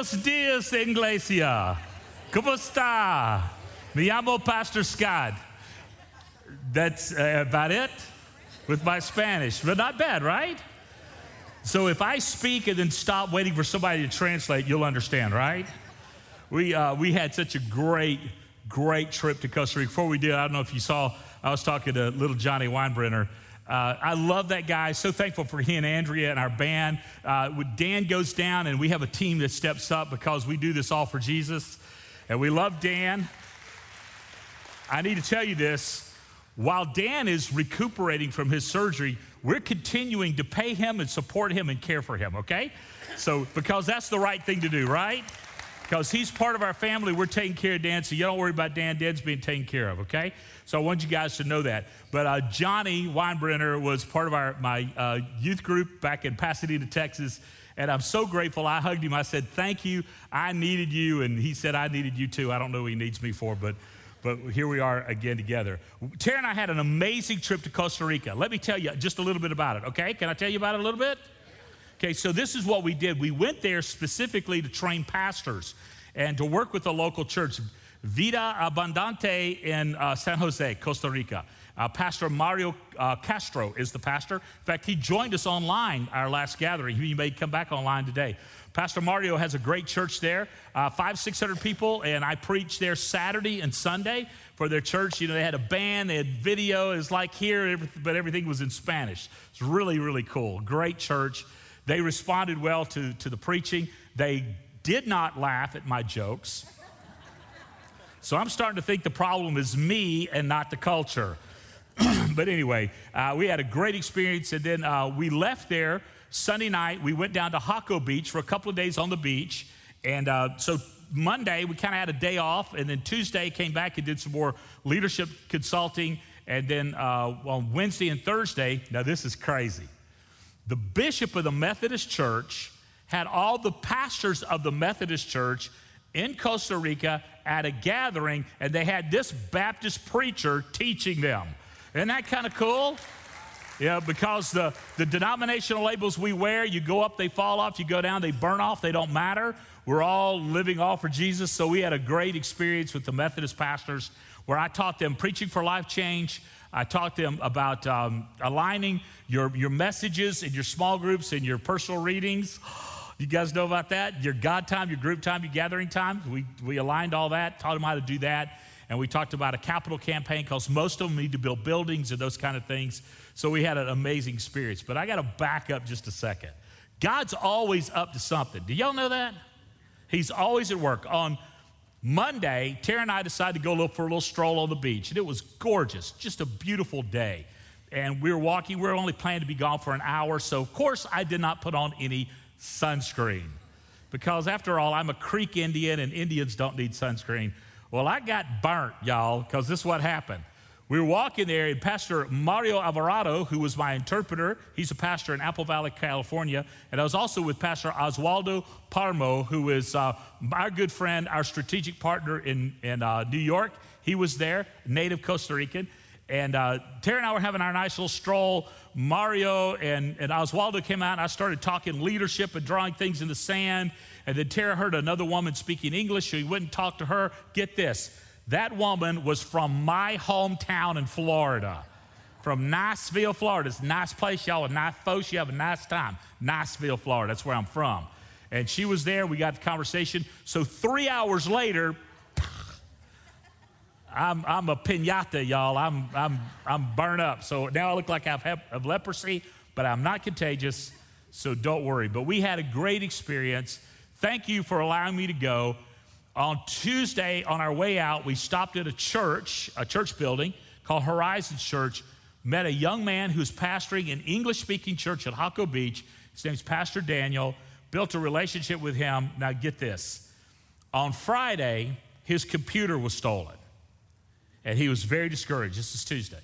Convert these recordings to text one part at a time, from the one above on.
Buenos dias, Iglesia. ¿Cómo está? Me llamo Pastor Scott. That's uh, about it with my Spanish, but not bad, right? So if I speak and then stop waiting for somebody to translate, you'll understand, right? We, uh, we had such a great, great trip to Costa Rica. Before we did, I don't know if you saw, I was talking to little Johnny Weinbrenner. Uh, I love that guy. So thankful for he and Andrea and our band. Uh, Dan goes down, and we have a team that steps up because we do this all for Jesus. And we love Dan. I need to tell you this while Dan is recuperating from his surgery, we're continuing to pay him and support him and care for him, okay? So, because that's the right thing to do, right? Because he's part of our family, we're taking care of Dan, so you don't worry about Dan. Dan's being taken care of, okay? So I want you guys to know that. But uh, Johnny Weinbrenner was part of our, my uh, youth group back in Pasadena, Texas. And I'm so grateful. I hugged him. I said, Thank you. I needed you. And he said, I needed you too. I don't know what he needs me for, but but here we are again together. Tara and I had an amazing trip to Costa Rica. Let me tell you just a little bit about it, okay? Can I tell you about it a little bit? Okay, so this is what we did. We went there specifically to train pastors and to work with the local church, Vida Abundante in uh, San Jose, Costa Rica. Uh, pastor Mario uh, Castro is the pastor. In fact, he joined us online our last gathering. He may come back online today. Pastor Mario has a great church there, uh, five, 600 people, and I preached there Saturday and Sunday for their church. You know, they had a band, they had video. It was like here, but everything was in Spanish. It's really, really cool. Great church. They responded well to, to the preaching. They did not laugh at my jokes. So I'm starting to think the problem is me and not the culture. but anyway, uh, we had a great experience, and then uh, we left there Sunday night, we went down to Jaco Beach for a couple of days on the beach. And uh, so Monday, we kind of had a day off. And then Tuesday, came back and did some more leadership consulting. And then uh, on Wednesday and Thursday, now this is crazy. The bishop of the Methodist Church had all the pastors of the Methodist Church in Costa Rica at a gathering, and they had this Baptist preacher teaching them. Isn't that kind of cool? Yeah, because the, the denominational labels we wear, you go up, they fall off, you go down, they burn off, they don't matter. We're all living all for Jesus. So we had a great experience with the Methodist pastors where I taught them preaching for life change. I talked to them about um, aligning your, your messages in your small groups and your personal readings. You guys know about that? Your God time, your group time, your gathering time. We, we aligned all that, taught them how to do that. And we talked about a capital campaign because most of them need to build buildings and those kind of things. So we had an amazing experience. But I got to back up just a second. God's always up to something. Do y'all know that? He's always at work. On Monday, Tara and I decided to go look for a little stroll on the beach, and it was gorgeous, just a beautiful day. And we were walking, we were only planning to be gone for an hour, so of course I did not put on any sunscreen. Because after all, I'm a Creek Indian, and Indians don't need sunscreen. Well, I got burnt, y'all, because this is what happened. We were walking there, and Pastor Mario Alvarado, who was my interpreter, he's a pastor in Apple Valley, California, and I was also with Pastor Oswaldo Parmo, who is uh, our good friend, our strategic partner in, in uh, New York. He was there, native Costa Rican. And uh, Terry and I were having our nice little stroll. Mario and, and Oswaldo came out, and I started talking leadership and drawing things in the sand. And then Tara heard another woman speaking English, so he wouldn't talk to her. Get this that woman was from my hometown in Florida, from Niceville, Florida. It's a nice place, y'all, with nice folks. You have a nice time. Niceville, Florida. That's where I'm from. And she was there. We got the conversation. So three hours later, I'm, I'm a pinata, y'all. I'm, I'm, I'm burned up. So now I look like I have leprosy, but I'm not contagious. So don't worry. But we had a great experience. Thank you for allowing me to go. On Tuesday, on our way out, we stopped at a church, a church building called Horizon Church, met a young man who's pastoring an English speaking church at Jaco Beach. His name's Pastor Daniel. Built a relationship with him. Now, get this. On Friday, his computer was stolen, and he was very discouraged. This is Tuesday.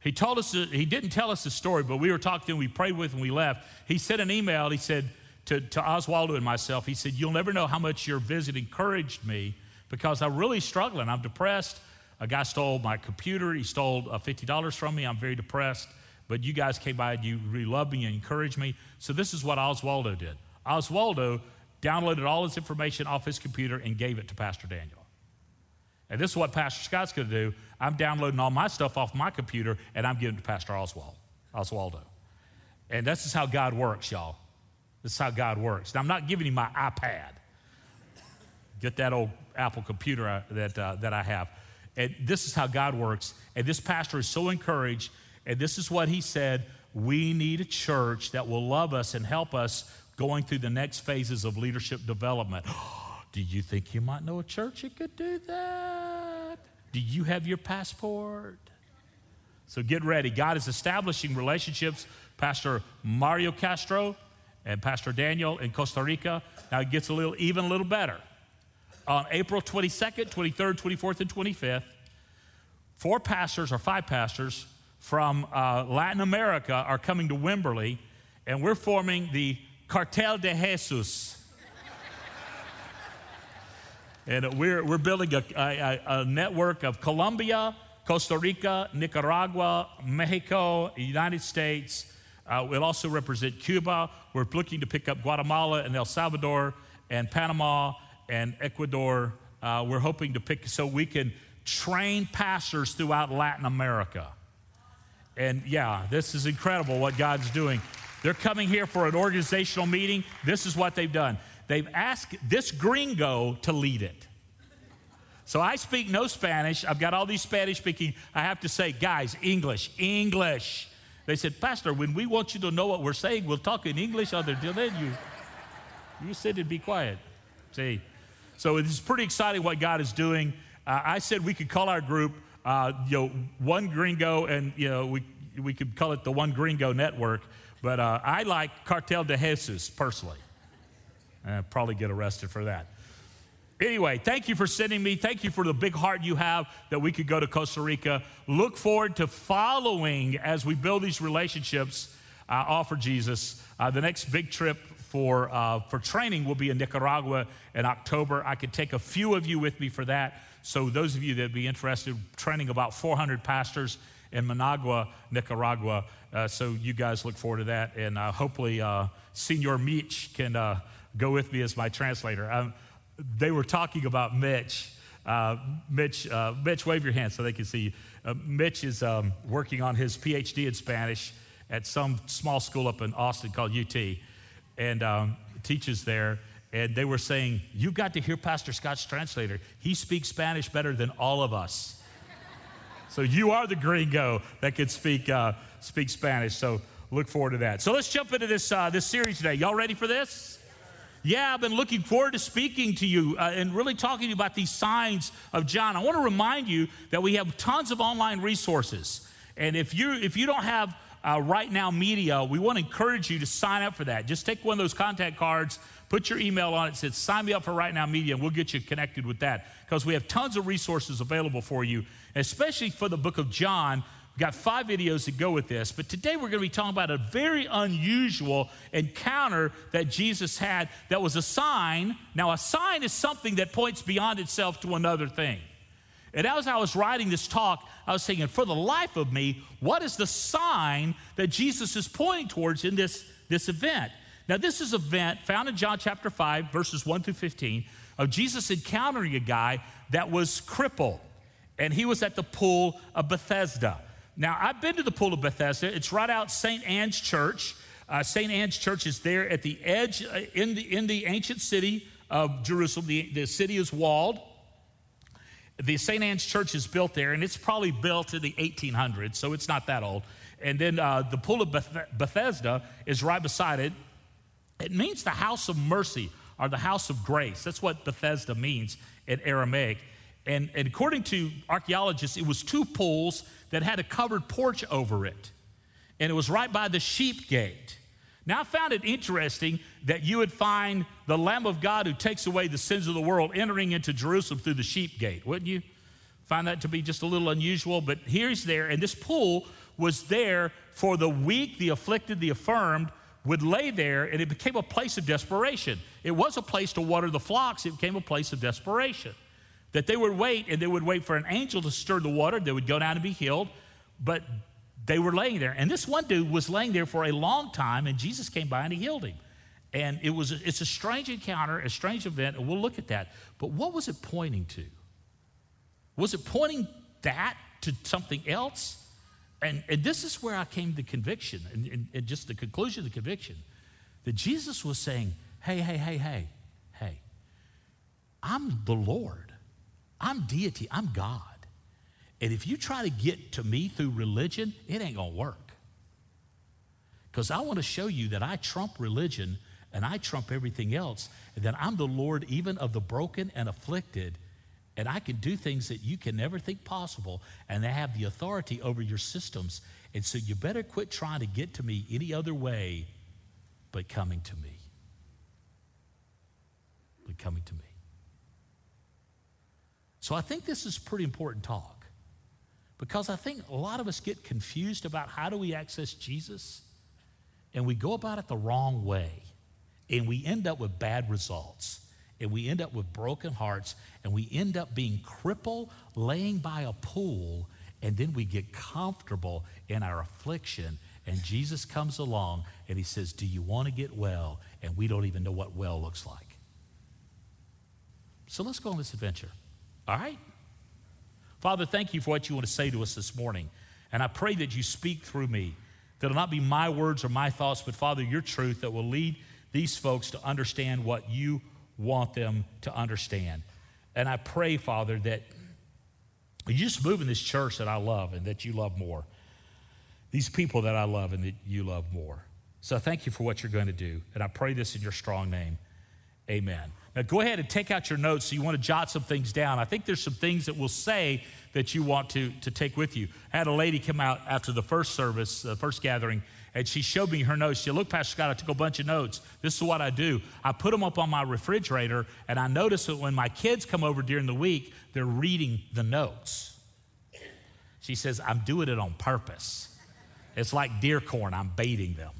He told us, he didn't tell us the story, but we were talking we prayed with him, we left. He sent an email, he said, to, to Oswaldo and myself, he said, You'll never know how much your visit encouraged me because I'm really struggling. I'm depressed. A guy stole my computer. He stole uh, $50 from me. I'm very depressed. But you guys came by and you really loved me and encouraged me. So this is what Oswaldo did. Oswaldo downloaded all his information off his computer, and gave it to Pastor Daniel. And this is what Pastor Scott's going to do. I'm downloading all my stuff off my computer, and I'm giving it to Pastor Oswald, Oswaldo. And this is how God works, y'all. This is how God works. Now, I'm not giving you my iPad. Get that old Apple computer that, uh, that I have. And this is how God works. And this pastor is so encouraged. And this is what he said we need a church that will love us and help us going through the next phases of leadership development. do you think you might know a church that could do that? Do you have your passport? So get ready. God is establishing relationships. Pastor Mario Castro and Pastor Daniel in Costa Rica. Now it gets a little even a little better. On April 22nd, 23rd, 24th, and 25th, four pastors or five pastors from uh, Latin America are coming to Wimberley, and we're forming the Cartel de Jesus. and we're, we're building a, a, a network of Colombia, Costa Rica, Nicaragua, Mexico, United States, uh, we'll also represent Cuba. We're looking to pick up Guatemala and El Salvador and Panama and Ecuador. Uh, we're hoping to pick so we can train pastors throughout Latin America. And yeah, this is incredible what God's doing. They're coming here for an organizational meeting. This is what they've done. They've asked this gringo to lead it. So I speak no Spanish. I've got all these Spanish speaking. I have to say, guys, English, English. They said, Pastor, when we want you to know what we're saying, we'll talk in English other than you. You sit and be quiet. See? So it's pretty exciting what God is doing. Uh, I said we could call our group, uh, you know, One Gringo, and, you know, we, we could call it the One Gringo Network. But uh, I like Cartel de Jesus personally. I'll probably get arrested for that. Anyway, thank you for sending me. Thank you for the big heart you have that we could go to Costa Rica. Look forward to following as we build these relationships uh, offer Jesus. Uh, the next big trip for, uh, for training will be in Nicaragua in October. I could take a few of you with me for that. So, those of you that be interested, training about 400 pastors in Managua, Nicaragua. Uh, so, you guys look forward to that. And uh, hopefully, uh, Senor Mitch can go with me as my translator. Um, they were talking about Mitch. Uh, Mitch, uh, Mitch, wave your hand so they can see you. Uh, Mitch is um, working on his PhD in Spanish at some small school up in Austin called UT, and um, teaches there. And they were saying, "You've got to hear Pastor Scott's translator. He speaks Spanish better than all of us. so you are the gringo that can speak uh, speak Spanish. So look forward to that. So let's jump into this uh, this series today. Y'all ready for this? Yeah, I've been looking forward to speaking to you uh, and really talking to you about these signs of John. I want to remind you that we have tons of online resources. And if you if you don't have uh, RightNow Media, we want to encourage you to sign up for that. Just take one of those contact cards, put your email on it, says sign me up for RightNow Media, and we'll get you connected with that because we have tons of resources available for you, especially for the book of John We've got five videos that go with this, but today we're going to be talking about a very unusual encounter that Jesus had that was a sign. Now, a sign is something that points beyond itself to another thing. And as I was writing this talk, I was thinking, for the life of me, what is the sign that Jesus is pointing towards in this, this event? Now, this is event found in John chapter 5, verses 1 through 15, of Jesus encountering a guy that was crippled. And he was at the pool of Bethesda. Now, I've been to the Pool of Bethesda. It's right out St. Anne's Church. Uh, St. Anne's Church is there at the edge uh, in, the, in the ancient city of Jerusalem. The, the city is walled. The St. Anne's Church is built there, and it's probably built in the 1800s, so it's not that old. And then uh, the Pool of Beth- Bethesda is right beside it. It means the house of mercy or the house of grace. That's what Bethesda means in Aramaic. And, and according to archaeologists, it was two pools that had a covered porch over it. And it was right by the sheep gate. Now, I found it interesting that you would find the Lamb of God who takes away the sins of the world entering into Jerusalem through the sheep gate, wouldn't you? Find that to be just a little unusual, but here's there, and this pool was there for the weak, the afflicted, the affirmed would lay there, and it became a place of desperation. It was a place to water the flocks, it became a place of desperation that they would wait and they would wait for an angel to stir the water. They would go down and be healed. But they were laying there. And this one dude was laying there for a long time, and Jesus came by and he healed him. And it was, it's a strange encounter, a strange event, and we'll look at that. But what was it pointing to? Was it pointing that to something else? And, and this is where I came to conviction and, and, and just the conclusion of the conviction that Jesus was saying, hey, hey, hey, hey, hey, I'm the Lord. I'm deity. I'm God. And if you try to get to me through religion, it ain't to work. Because I want to show you that I trump religion and I trump everything else, and that I'm the Lord even of the broken and afflicted, and I can do things that you can never think possible, and I have the authority over your systems. And so you better quit trying to get to me any other way but coming to me. But coming to me. So I think this is pretty important talk because I think a lot of us get confused about how do we access Jesus and we go about it the wrong way and we end up with bad results and we end up with broken hearts and we end up being crippled laying by a pool and then we get comfortable in our affliction and Jesus comes along and he says, Do you want to get well? And we don't even know what well looks like. So let's go on this adventure. All right? Father, thank you for what you want to say to us this morning. And I pray that you speak through me, that it'll not be my words or my thoughts, but Father, your truth that will lead these folks to understand what you want them to understand. And I pray, Father, that you just move in this church that I love and that you love more. These people that I love and that you love more. So thank you for what you're going to do. And I pray this in your strong name. Amen. Now go ahead and take out your notes so you want to jot some things down. I think there's some things that we'll say that you want to, to take with you. I had a lady come out after the first service, the first gathering, and she showed me her notes. She said, Look, Pastor Scott, I took a bunch of notes. This is what I do. I put them up on my refrigerator, and I notice that when my kids come over during the week, they're reading the notes. She says, I'm doing it on purpose. It's like deer corn, I'm baiting them.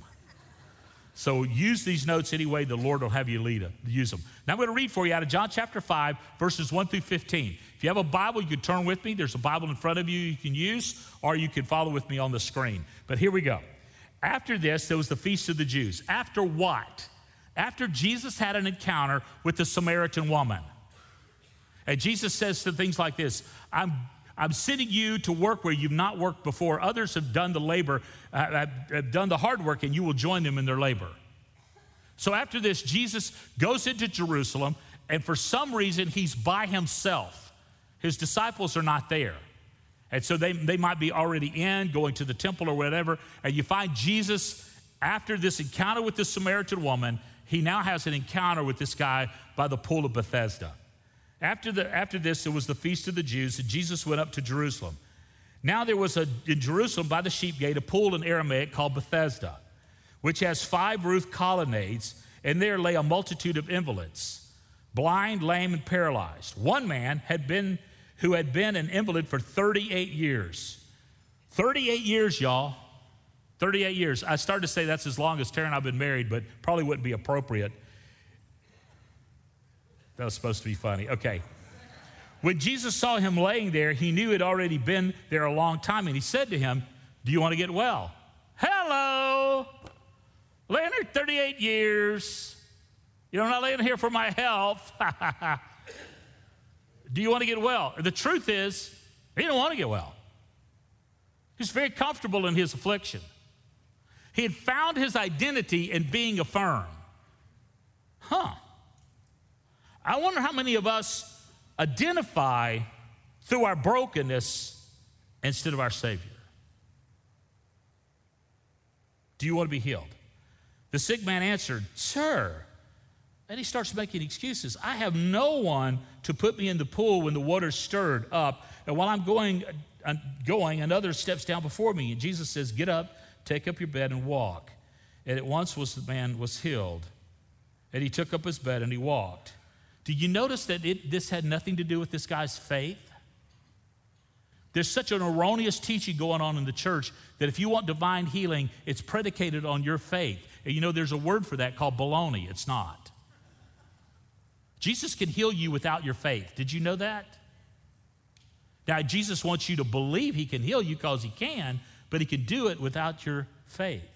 So use these notes anyway the Lord will have you lead, them. use them. Now I'm going to read for you out of John chapter 5, verses 1 through 15. If you have a Bible, you can turn with me. There's a Bible in front of you you can use, or you can follow with me on the screen. But here we go. After this, there was the feast of the Jews. After what? After Jesus had an encounter with the Samaritan woman. And Jesus says to things like this I'm I'm sending you to work where you've not worked before. Others have done the labor, uh, have done the hard work, and you will join them in their labor. So after this, Jesus goes into Jerusalem, and for some reason, he's by himself. His disciples are not there. And so they, they might be already in, going to the temple or whatever. And you find Jesus, after this encounter with this Samaritan woman, he now has an encounter with this guy by the pool of Bethesda. After, the, after this, there was the feast of the Jews, and Jesus went up to Jerusalem. Now there was a, in Jerusalem by the sheep gate a pool in Aramaic called Bethesda, which has five roof colonnades, and there lay a multitude of invalids, blind, lame, and paralyzed. One man had been who had been an invalid for 38 years. 38 years, y'all. 38 years. I started to say that's as long as Tara and I've been married, but probably wouldn't be appropriate. That was supposed to be funny. Okay. When Jesus saw him laying there, he knew he'd already been there a long time, and he said to him, Do you want to get well? Hello. Laying there 38 years. You know, I'm not laying here for my health. Do you want to get well? The truth is, he didn't want to get well. He's very comfortable in his affliction. He had found his identity in being affirmed. Huh. I wonder how many of us identify through our brokenness instead of our Savior. Do you want to be healed? The sick man answered, Sir. And he starts making excuses. I have no one to put me in the pool when the water stirred up. And while I'm going, uh, going, another steps down before me. And Jesus says, Get up, take up your bed, and walk. And at once was the man was healed. And he took up his bed and he walked. Do you notice that it, this had nothing to do with this guy's faith? There's such an erroneous teaching going on in the church that if you want divine healing, it's predicated on your faith. And you know, there's a word for that called baloney. It's not. Jesus can heal you without your faith. Did you know that? Now, Jesus wants you to believe he can heal you because he can, but he can do it without your faith.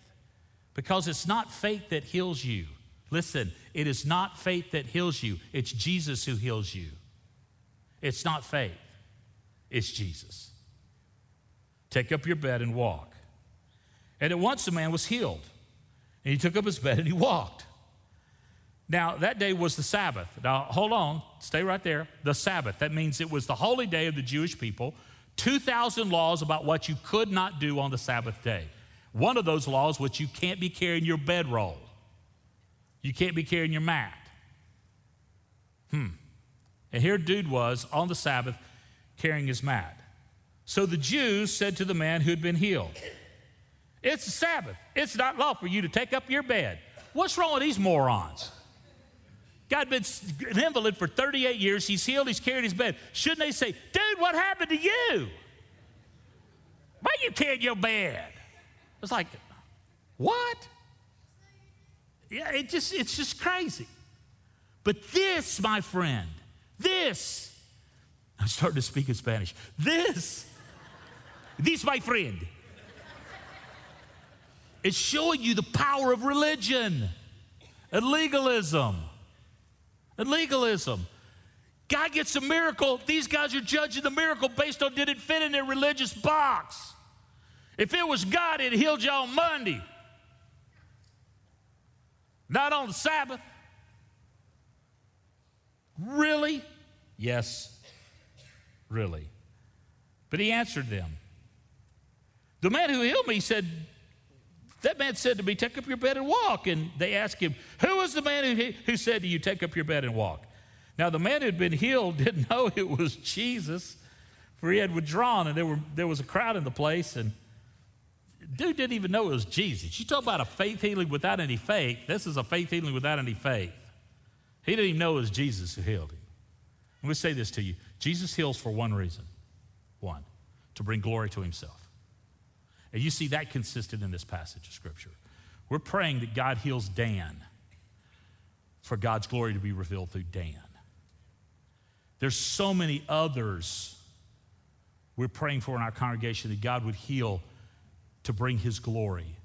Because it's not faith that heals you, Listen, it is not faith that heals you, it's Jesus who heals you. It's not faith, it's Jesus. Take up your bed and walk. And at once the man was healed. And he took up his bed and he walked. Now, that day was the Sabbath. Now, hold on, stay right there. The Sabbath. That means it was the holy day of the Jewish people. 2,000 laws about what you could not do on the Sabbath day. One of those laws was you can't be carrying your bedroll, you can't be carrying your mat. Hmm. And here, dude was on the Sabbath carrying his mat. So the Jews said to the man who had been healed, It's the Sabbath. It's not lawful for you to take up your bed. What's wrong with these morons? God been an invalid for 38 years. He's healed. He's carried his bed. Shouldn't they say, dude, what happened to you? Why you carrying your bed? It's like, what? Yeah, it just, it's just crazy. But this, my friend, this, I'm starting to speak in Spanish. This, this, my friend, is showing you the power of religion and legalism. And legalism. God gets a miracle. These guys are judging the miracle based on did it fit in their religious box. If it was God, it healed on Monday, not on the Sabbath. Really? Yes, really. But he answered them. The man who healed me said, That man said to me, Take up your bed and walk. And they asked him, Who was the man who, who said to you, Take up your bed and walk? Now, the man who had been healed didn't know it was Jesus, for he had withdrawn, and there, were, there was a crowd in the place. And dude didn't even know it was Jesus. You talk about a faith healing without any faith. This is a faith healing without any faith. He didn't even know it was Jesus who healed him. Let me say this to you Jesus heals for one reason one, to bring glory to himself. And you see that consistent in this passage of Scripture. We're praying that God heals Dan for God's glory to be revealed through Dan. There's so many others we're praying for in our congregation that God would heal to bring his glory.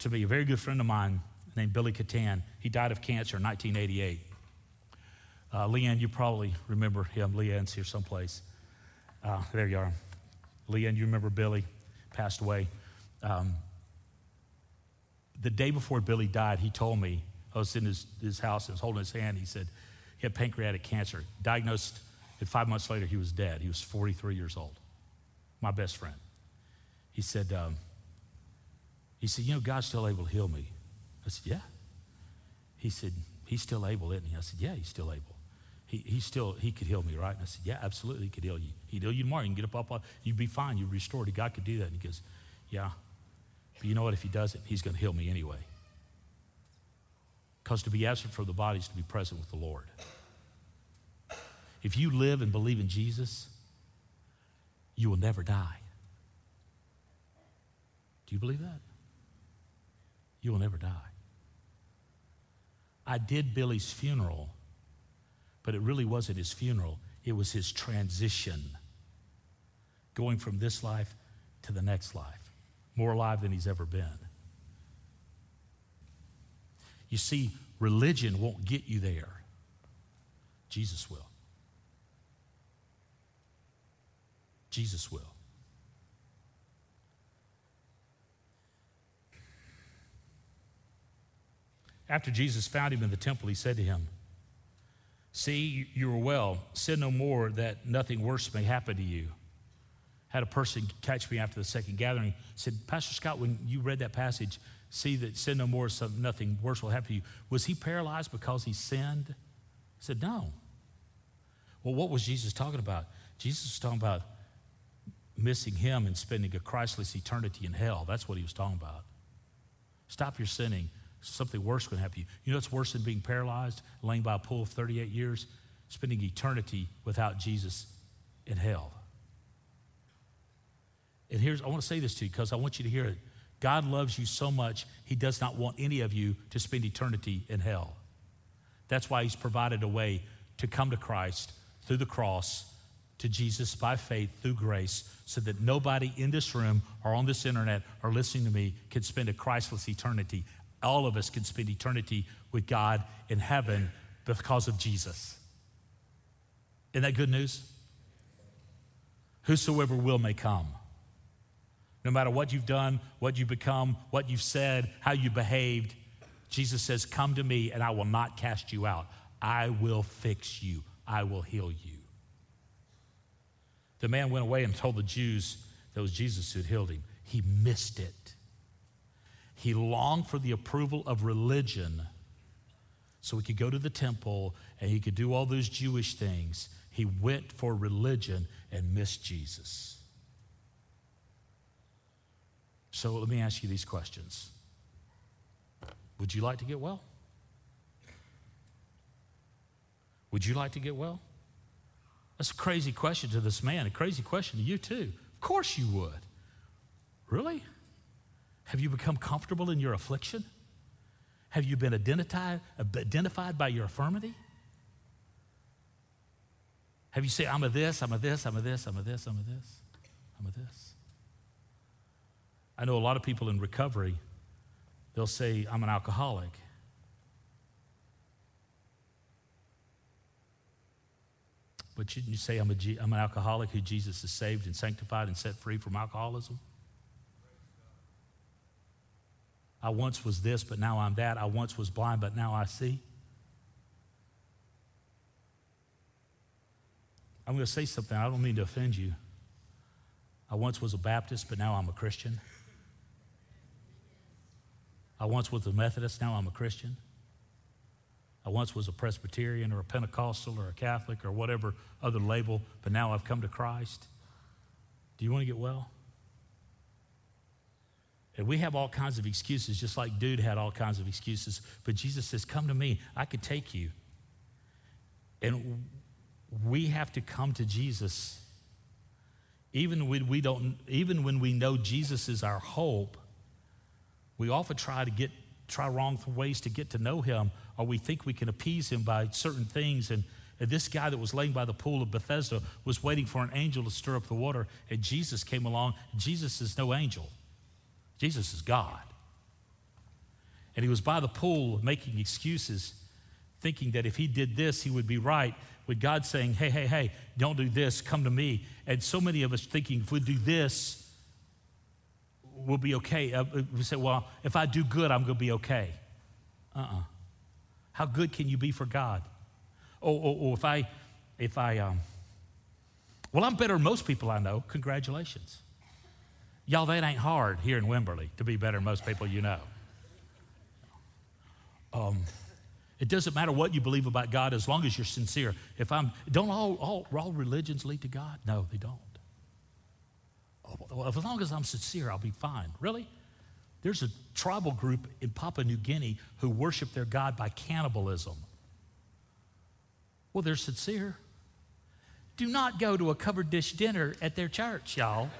To be a very good friend of mine named Billy Catan, he died of cancer in 1988. Uh, Leanne, you probably remember him. Leanne's here someplace. Uh, there you are. Leanne, you remember Billy, passed away. Um, the day before Billy died, he told me, I was in his, his house, I was holding his hand. He said he had pancreatic cancer. Diagnosed, and five months later, he was dead. He was 43 years old. My best friend. He said, um, he said, you know, God's still able to heal me. I said, yeah. He said, he's still able, isn't he? I said, yeah, he's still able. He, he still, he could heal me, right? And I said, yeah, absolutely, he could heal you. He'd heal you tomorrow. You can get up, up, you'd be fine. You'd be restored. God could do that. And he goes, yeah. But you know what? If he doesn't, he's going to heal me anyway. Because to be absent from the body is to be present with the Lord. If you live and believe in Jesus, you will never die. Do you believe that? You will never die. I did Billy's funeral, but it really wasn't his funeral, it was his transition. Going from this life to the next life, more alive than he's ever been. You see, religion won't get you there, Jesus will. Jesus will. After Jesus found him in the temple, he said to him, See, you are well. Sin no more that nothing worse may happen to you. Had a person catch me after the second gathering, said, Pastor Scott, when you read that passage, see that sin no more, so nothing worse will happen to you. Was he paralyzed because he sinned? I said, No. Well, what was Jesus talking about? Jesus was talking about missing him and spending a Christless eternity in hell. That's what he was talking about. Stop your sinning something worse can happen to you. You know what's worse than being paralyzed, laying by a pool of 38 years? Spending eternity without Jesus in hell. And here's, I want to say this to you because I want you to hear it. God loves you so much, He does not want any of you to spend eternity in hell. That's why He's provided a way to come to Christ through the cross, to Jesus by faith through grace, so that nobody in this room or on this internet or listening to me can spend a Christless eternity All of us can spend eternity with God in heaven because of Jesus. Isn't that good news? Whosoever will may come. No matter what you've done, what you've become, what you've said, how you behaved, Jesus says, Come to me and I will not cast you out. I will fix you, I will heal you. The man went away and told the Jews that was Jesus who had healed him. He missed it. He longed for the approval of religion so he could go to the temple and he could do all those Jewish things. He went for religion and missed Jesus. So let me ask you these questions Would you like to get well? Would you like to get well? That's a crazy question to this man, a crazy question to you too. Of course you would. Really? Have you become comfortable in your affliction? Have you been identified, identified by your infirmity? Have you said, I'm a this, I'm a this, I'm a this, I'm a this, I'm a this, I'm a this? I know a lot of people in recovery, they'll say, I'm an alcoholic. But shouldn't you say, I'm, a, I'm an alcoholic who Jesus has saved and sanctified and set free from alcoholism? I once was this, but now I'm that. I once was blind, but now I see. I'm going to say something. I don't mean to offend you. I once was a Baptist, but now I'm a Christian. I once was a Methodist, now I'm a Christian. I once was a Presbyterian or a Pentecostal or a Catholic or whatever other label, but now I've come to Christ. Do you want to get well? And we have all kinds of excuses, just like dude had all kinds of excuses. But Jesus says, Come to me, I can take you. And we have to come to Jesus. Even when we don't, even when we know Jesus is our hope, we often try to get try wrong ways to get to know him, or we think we can appease him by certain things. And, and this guy that was laying by the pool of Bethesda was waiting for an angel to stir up the water, and Jesus came along. Jesus is no angel, Jesus is God. And he was by the pool making excuses, thinking that if he did this, he would be right. With God saying, hey, hey, hey, don't do this, come to me. And so many of us thinking, if we do this, we'll be okay. Uh, we say, well, if I do good, I'm going to be okay. Uh uh-uh. uh How good can you be for God? Or, or, or if I, if I, um, well, I'm better than most people I know. Congratulations. Y'all, that ain't hard here in Wimberley to be better than most people you know. Um, it doesn't matter what you believe about God as long as you're sincere. If I'm, don't all, all, all religions lead to God? No, they don't. As long as I'm sincere, I'll be fine. Really? There's a tribal group in Papua New Guinea who worship their God by cannibalism. Well, they're sincere. Do not go to a covered dish dinner at their church, y'all.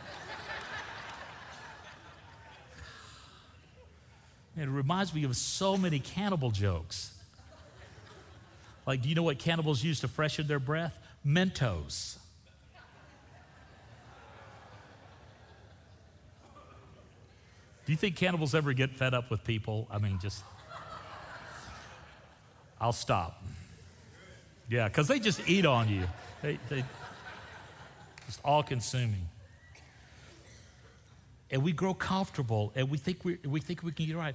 It reminds me of so many cannibal jokes. Like, do you know what cannibals use to freshen their breath? Mentos. Do you think cannibals ever get fed up with people? I mean, just. I'll stop. Yeah, because they just eat on you. They, they just all consuming. And we grow comfortable and we think we, we think we can get right.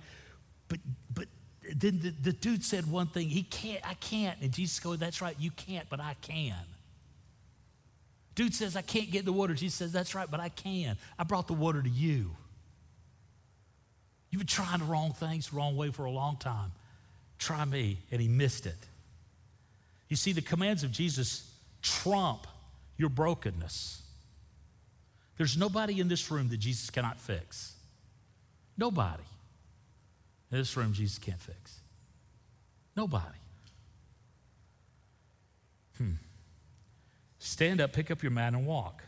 But, but then the, the dude said one thing, he can't, I can't. And Jesus goes, that's right, you can't, but I can. Dude says, I can't get in the water. Jesus says, that's right, but I can. I brought the water to you. You've been trying the wrong things the wrong way for a long time. Try me. And he missed it. You see, the commands of Jesus trump your brokenness. There's nobody in this room that Jesus cannot fix. Nobody. In this room, Jesus can't fix. Nobody. Hmm. Stand up, pick up your mat, and walk.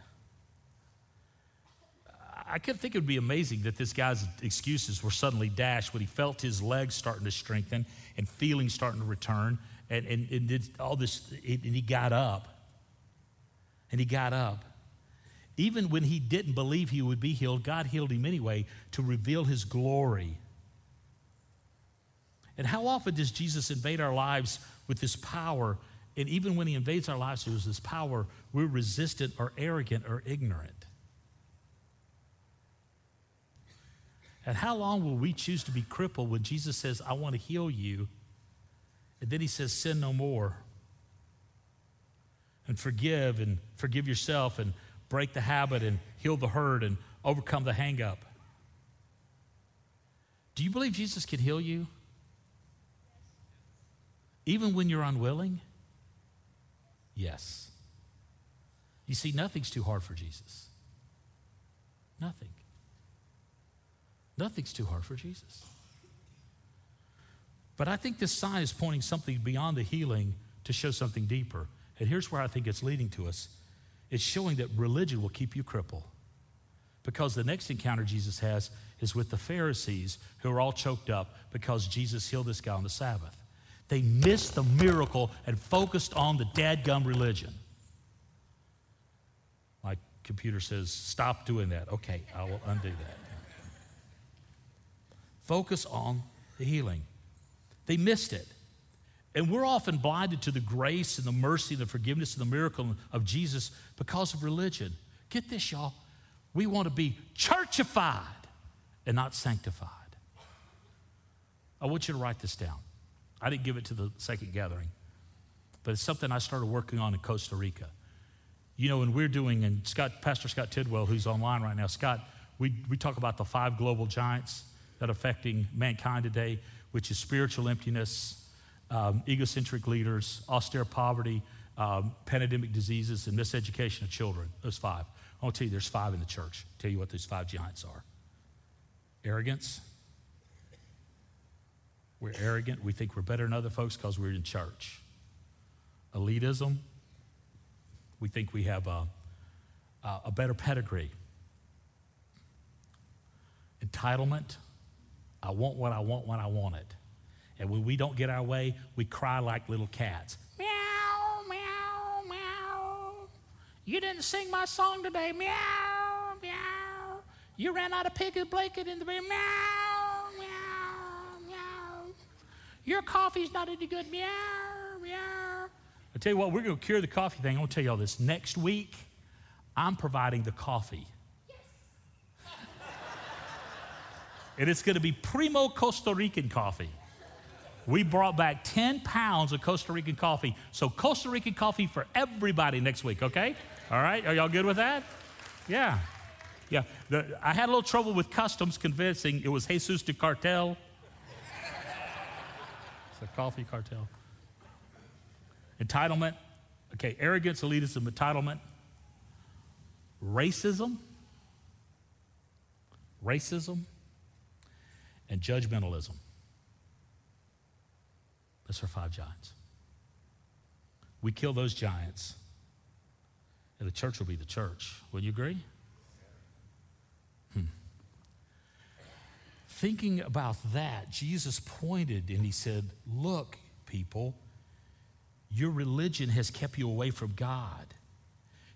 I could think it would be amazing that this guy's excuses were suddenly dashed when he felt his legs starting to strengthen and feelings starting to return, and, and, and did all this, and he got up. And he got up. Even when he didn't believe he would be healed, God healed him anyway to reveal his glory. And how often does Jesus invade our lives with this power? And even when he invades our lives with this power, we're resistant or arrogant or ignorant. And how long will we choose to be crippled when Jesus says, I want to heal you? And then he says, Sin no more. And forgive and forgive yourself and break the habit and heal the hurt and overcome the hang up. Do you believe Jesus can heal you? Even when you're unwilling? Yes. You see, nothing's too hard for Jesus. Nothing. Nothing's too hard for Jesus. But I think this sign is pointing something beyond the healing to show something deeper. And here's where I think it's leading to us it's showing that religion will keep you crippled. Because the next encounter Jesus has is with the Pharisees who are all choked up because Jesus healed this guy on the Sabbath. They missed the miracle and focused on the dadgum religion. My computer says, stop doing that. Okay, I will undo that. Focus on the healing. They missed it. And we're often blinded to the grace and the mercy and the forgiveness and the miracle of Jesus because of religion. Get this, y'all. We want to be churchified and not sanctified. I want you to write this down. I didn't give it to the second gathering, but it's something I started working on in Costa Rica. You know, when we're doing, and Scott, Pastor Scott Tidwell, who's online right now, Scott, we, we talk about the five global giants that are affecting mankind today, which is spiritual emptiness, um, egocentric leaders, austere poverty, um, pandemic diseases, and miseducation of children. Those five. I'll tell you, there's five in the church. I'll tell you what those five giants are arrogance. We're arrogant. We think we're better than other folks because we're in church. Elitism. We think we have a, a better pedigree. Entitlement. I want what I want when I want it. And when we don't get our way, we cry like little cats. Meow, meow, meow. You didn't sing my song today. Meow, meow. You ran out of piggy blanket in the meow, meow, meow. Your coffee's not any good. Meow, meow. I tell you what, we're going to cure the coffee thing. I'm going to tell you all this. Next week, I'm providing the coffee. and it's going to be primo Costa Rican coffee. We brought back 10 pounds of Costa Rican coffee. So, Costa Rican coffee for everybody next week, okay? All right? Are y'all good with that? Yeah. Yeah. The, I had a little trouble with customs convincing it was Jesus de Cartel. it's a coffee cartel. Entitlement. Okay, arrogance, elitism, entitlement. Racism. Racism and judgmentalism. Those are five giants. We kill those giants, and the church will be the church. Would you agree? Hmm. Thinking about that, Jesus pointed and he said, Look, people, your religion has kept you away from God.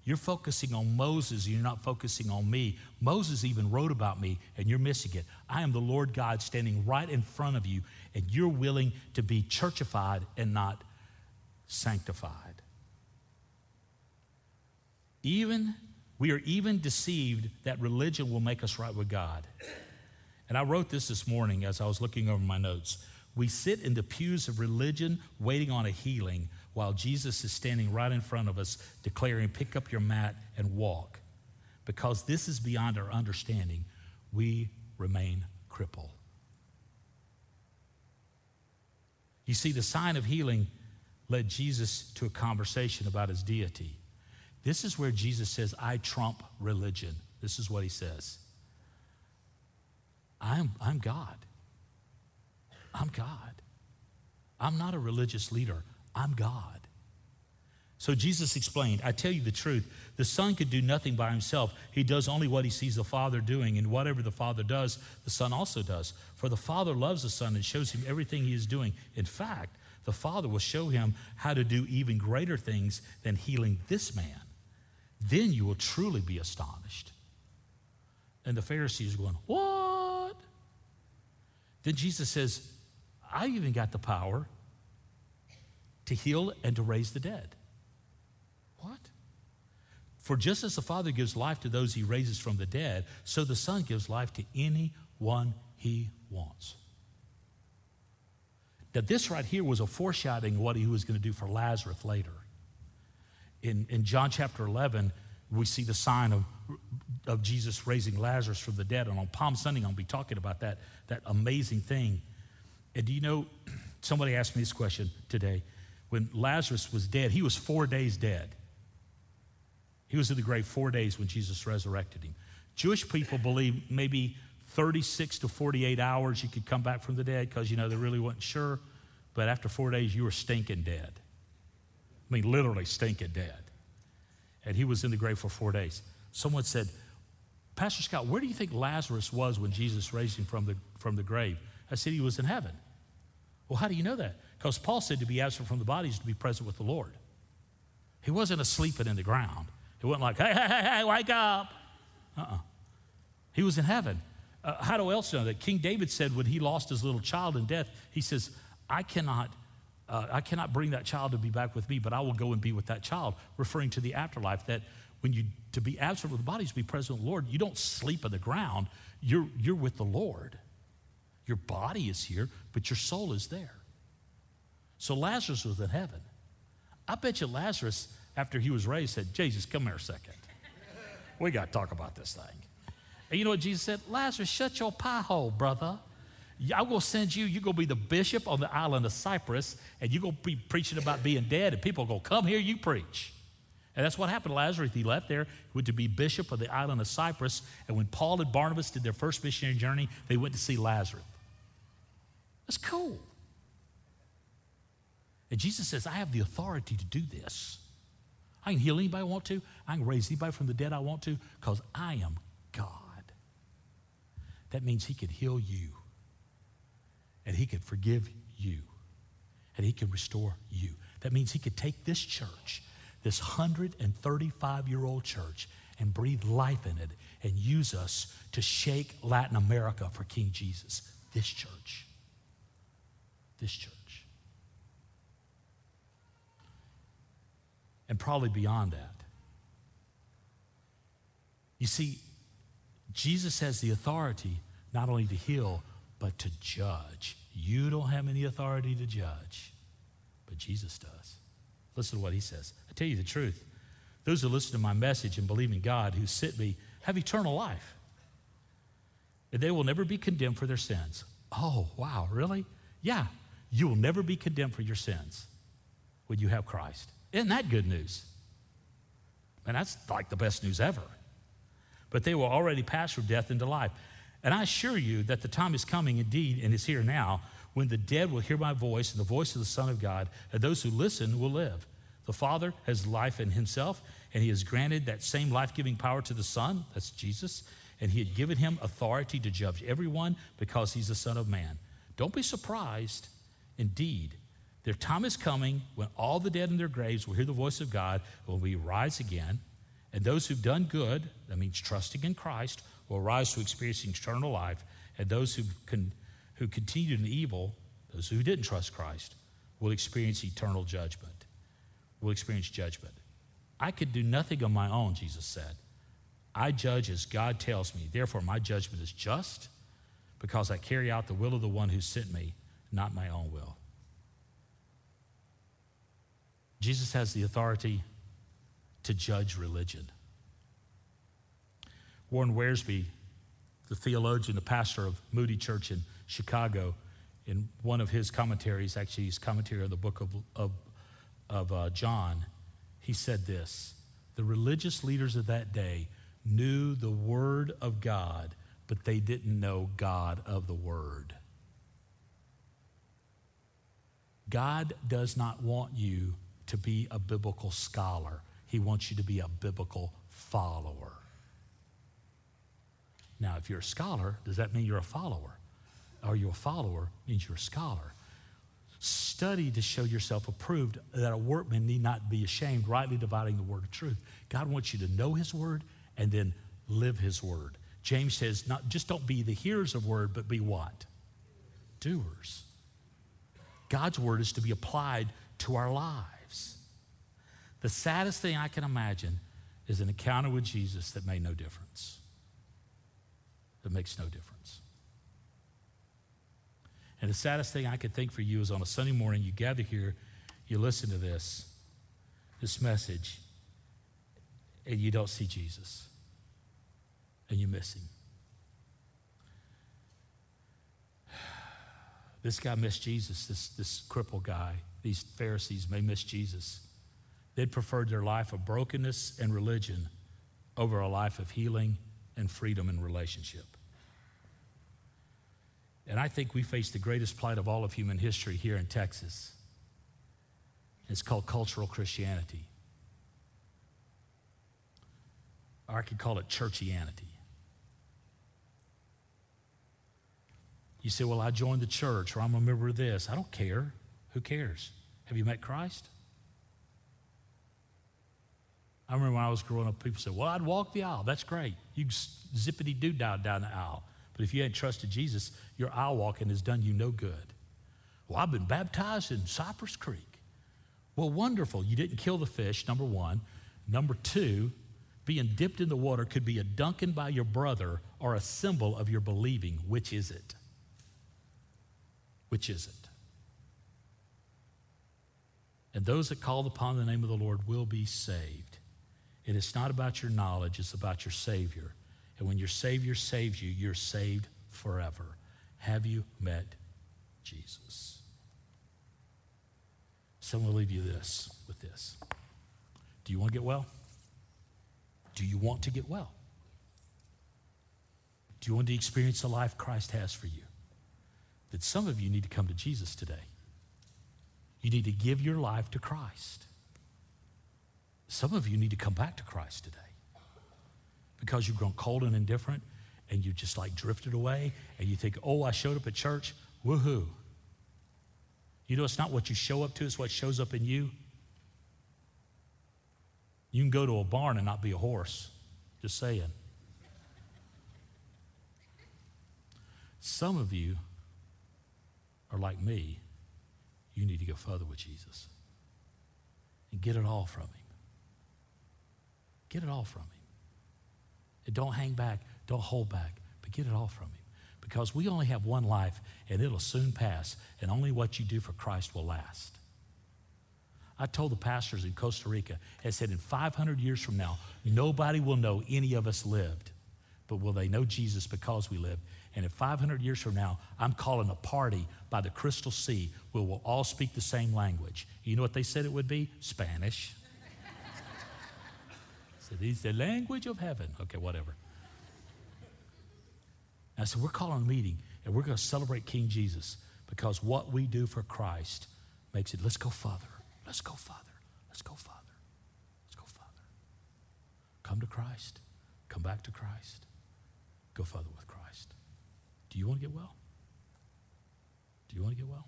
You're focusing on Moses and you're not focusing on me. Moses even wrote about me and you're missing it. I am the Lord God standing right in front of you and you're willing to be churchified and not sanctified. Even we are even deceived that religion will make us right with God. And I wrote this this morning as I was looking over my notes. We sit in the pews of religion waiting on a healing while Jesus is standing right in front of us declaring, Pick up your mat and walk. Because this is beyond our understanding, we remain crippled. You see, the sign of healing led Jesus to a conversation about his deity. This is where Jesus says, I trump religion. This is what he says I'm, I'm God. I'm God. I'm not a religious leader. I'm God. So Jesus explained, I tell you the truth, the Son could do nothing by himself. He does only what he sees the Father doing, and whatever the Father does, the Son also does. For the Father loves the Son and shows him everything he is doing. In fact, the Father will show him how to do even greater things than healing this man. Then you will truly be astonished. And the Pharisees are going, What? Then Jesus says, I even got the power to heal and to raise the dead. What? For just as the Father gives life to those he raises from the dead, so the Son gives life to anyone he wants. Now, this right here was a foreshadowing of what he was going to do for Lazarus later. In, in John chapter 11, we see the sign of, of Jesus raising Lazarus from the dead. And on Palm Sunday, I'm going to be talking about that, that amazing thing. And do you know, somebody asked me this question today. When Lazarus was dead, he was four days dead. He was in the grave four days when Jesus resurrected him. Jewish people believe maybe 36 to 48 hours you could come back from the dead because, you know, they really wasn't sure. But after four days, you were stinking dead. I mean, literally stinking dead. And he was in the grave for four days. Someone said, Pastor Scott, where do you think Lazarus was when Jesus raised him from the, from the grave? I said, he was in heaven. Well, how do you know that? Because Paul said to be absent from the body is to be present with the Lord. He wasn't asleep in the ground. He wasn't like, hey, hey, hey, hey, wake up. Uh-uh. He was in heaven. Uh, how do else know that? King David said when he lost his little child in death, he says, I cannot, uh, I cannot bring that child to be back with me, but I will go and be with that child, referring to the afterlife. That when you to be absent with the body is to be present with the Lord, you don't sleep on the ground. You're you're with the Lord. Your body is here, but your soul is there. So Lazarus was in heaven. I bet you Lazarus, after he was raised, said, Jesus, come here a second. We got to talk about this thing. And you know what Jesus said? Lazarus, shut your pie hole, brother. I will send you, you're going to be the bishop on the island of Cyprus, and you're going to be preaching about being dead, and people are going to come here, you preach. And that's what happened to Lazarus. He left there, he went to be bishop of the island of Cyprus. And when Paul and Barnabas did their first missionary journey, they went to see Lazarus. That's cool. And Jesus says, I have the authority to do this. I can heal anybody I want to. I can raise anybody from the dead I want to because I am God. That means He could heal you, and He could forgive you, and He can restore you. That means He could take this church, this 135 year old church, and breathe life in it and use us to shake Latin America for King Jesus. This church. This church. And probably beyond that. You see, Jesus has the authority not only to heal, but to judge. You don't have any authority to judge, but Jesus does. Listen to what he says. I tell you the truth. Those who listen to my message and believe in God, who sent me, have eternal life. And they will never be condemned for their sins. Oh, wow, really? Yeah, you will never be condemned for your sins when you have Christ. Isn't that good news? And that's like the best news ever but they will already pass from death into life. And I assure you that the time is coming indeed and is here now when the dead will hear my voice and the voice of the Son of God, and those who listen will live. The Father has life in himself, and he has granted that same life giving power to the Son, that's Jesus, and he had given him authority to judge everyone because he's the Son of Man. Don't be surprised. Indeed, their time is coming when all the dead in their graves will hear the voice of God when we rise again. And those who've done good, that means trusting in Christ, will rise to experiencing eternal life. And those who, con- who continued in evil, those who didn't trust Christ, will experience eternal judgment. Will experience judgment. I could do nothing on my own, Jesus said. I judge as God tells me. Therefore, my judgment is just because I carry out the will of the one who sent me, not my own will. Jesus has the authority to judge religion. Warren Wiersbe, the theologian, the pastor of Moody Church in Chicago, in one of his commentaries, actually his commentary on the book of, of, of uh, John, he said this The religious leaders of that day knew the Word of God, but they didn't know God of the Word. God does not want you to be a biblical scholar. He wants you to be a biblical follower. Now, if you're a scholar, does that mean you're a follower? Are you a follower? Means you're a scholar. Study to show yourself approved, that a workman need not be ashamed, rightly dividing the word of truth. God wants you to know his word and then live his word. James says, not just don't be the hearers of word, but be what? Doers. God's word is to be applied to our lives. The saddest thing I can imagine is an encounter with Jesus that made no difference. That makes no difference. And the saddest thing I could think for you is on a Sunday morning, you gather here, you listen to this, this message, and you don't see Jesus, and you miss him. This guy missed Jesus, this, this crippled guy. These Pharisees may miss Jesus. They'd preferred their life of brokenness and religion over a life of healing and freedom and relationship. And I think we face the greatest plight of all of human history here in Texas. It's called cultural Christianity. Or I could call it churchianity. You say, Well, I joined the church or I'm a member of this. I don't care. Who cares? Have you met Christ? I remember when I was growing up, people said, Well, I'd walk the aisle. That's great. You zippity doo down down the aisle. But if you ain't trusted Jesus, your aisle walking has done you no good. Well, I've been baptized in Cypress Creek. Well, wonderful. You didn't kill the fish, number one. Number two, being dipped in the water could be a dunking by your brother or a symbol of your believing. Which is it? Which is it? And those that call upon the name of the Lord will be saved. And it's not about your knowledge, it's about your Savior. And when your Savior saves you, you're saved forever. Have you met Jesus? So I'm going to leave you this with this. Do you want to get well? Do you want to get well? Do you want to experience the life Christ has for you? That some of you need to come to Jesus today. You need to give your life to Christ. Some of you need to come back to Christ today because you've grown cold and indifferent and you just like drifted away and you think, oh, I showed up at church, woohoo. You know, it's not what you show up to, it's what shows up in you. You can go to a barn and not be a horse. Just saying. Some of you are like me. You need to go further with Jesus and get it all from Him. Get it all from Him. And don't hang back, don't hold back, but get it all from Him. Because we only have one life and it'll soon pass, and only what you do for Christ will last. I told the pastors in Costa Rica, I said, in 500 years from now, nobody will know any of us lived, but will they know Jesus because we lived? And in 500 years from now, I'm calling a party by the Crystal Sea where we'll all speak the same language. You know what they said it would be? Spanish said, It's the language of heaven. Okay, whatever. I said, We're calling a meeting and we're going to celebrate King Jesus because what we do for Christ makes it, let's go Father, let's go Father, let's go Father, let's go Father. Come to Christ, come back to Christ, go further with Christ. Do you want to get well? Do you want to get well?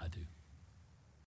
I do.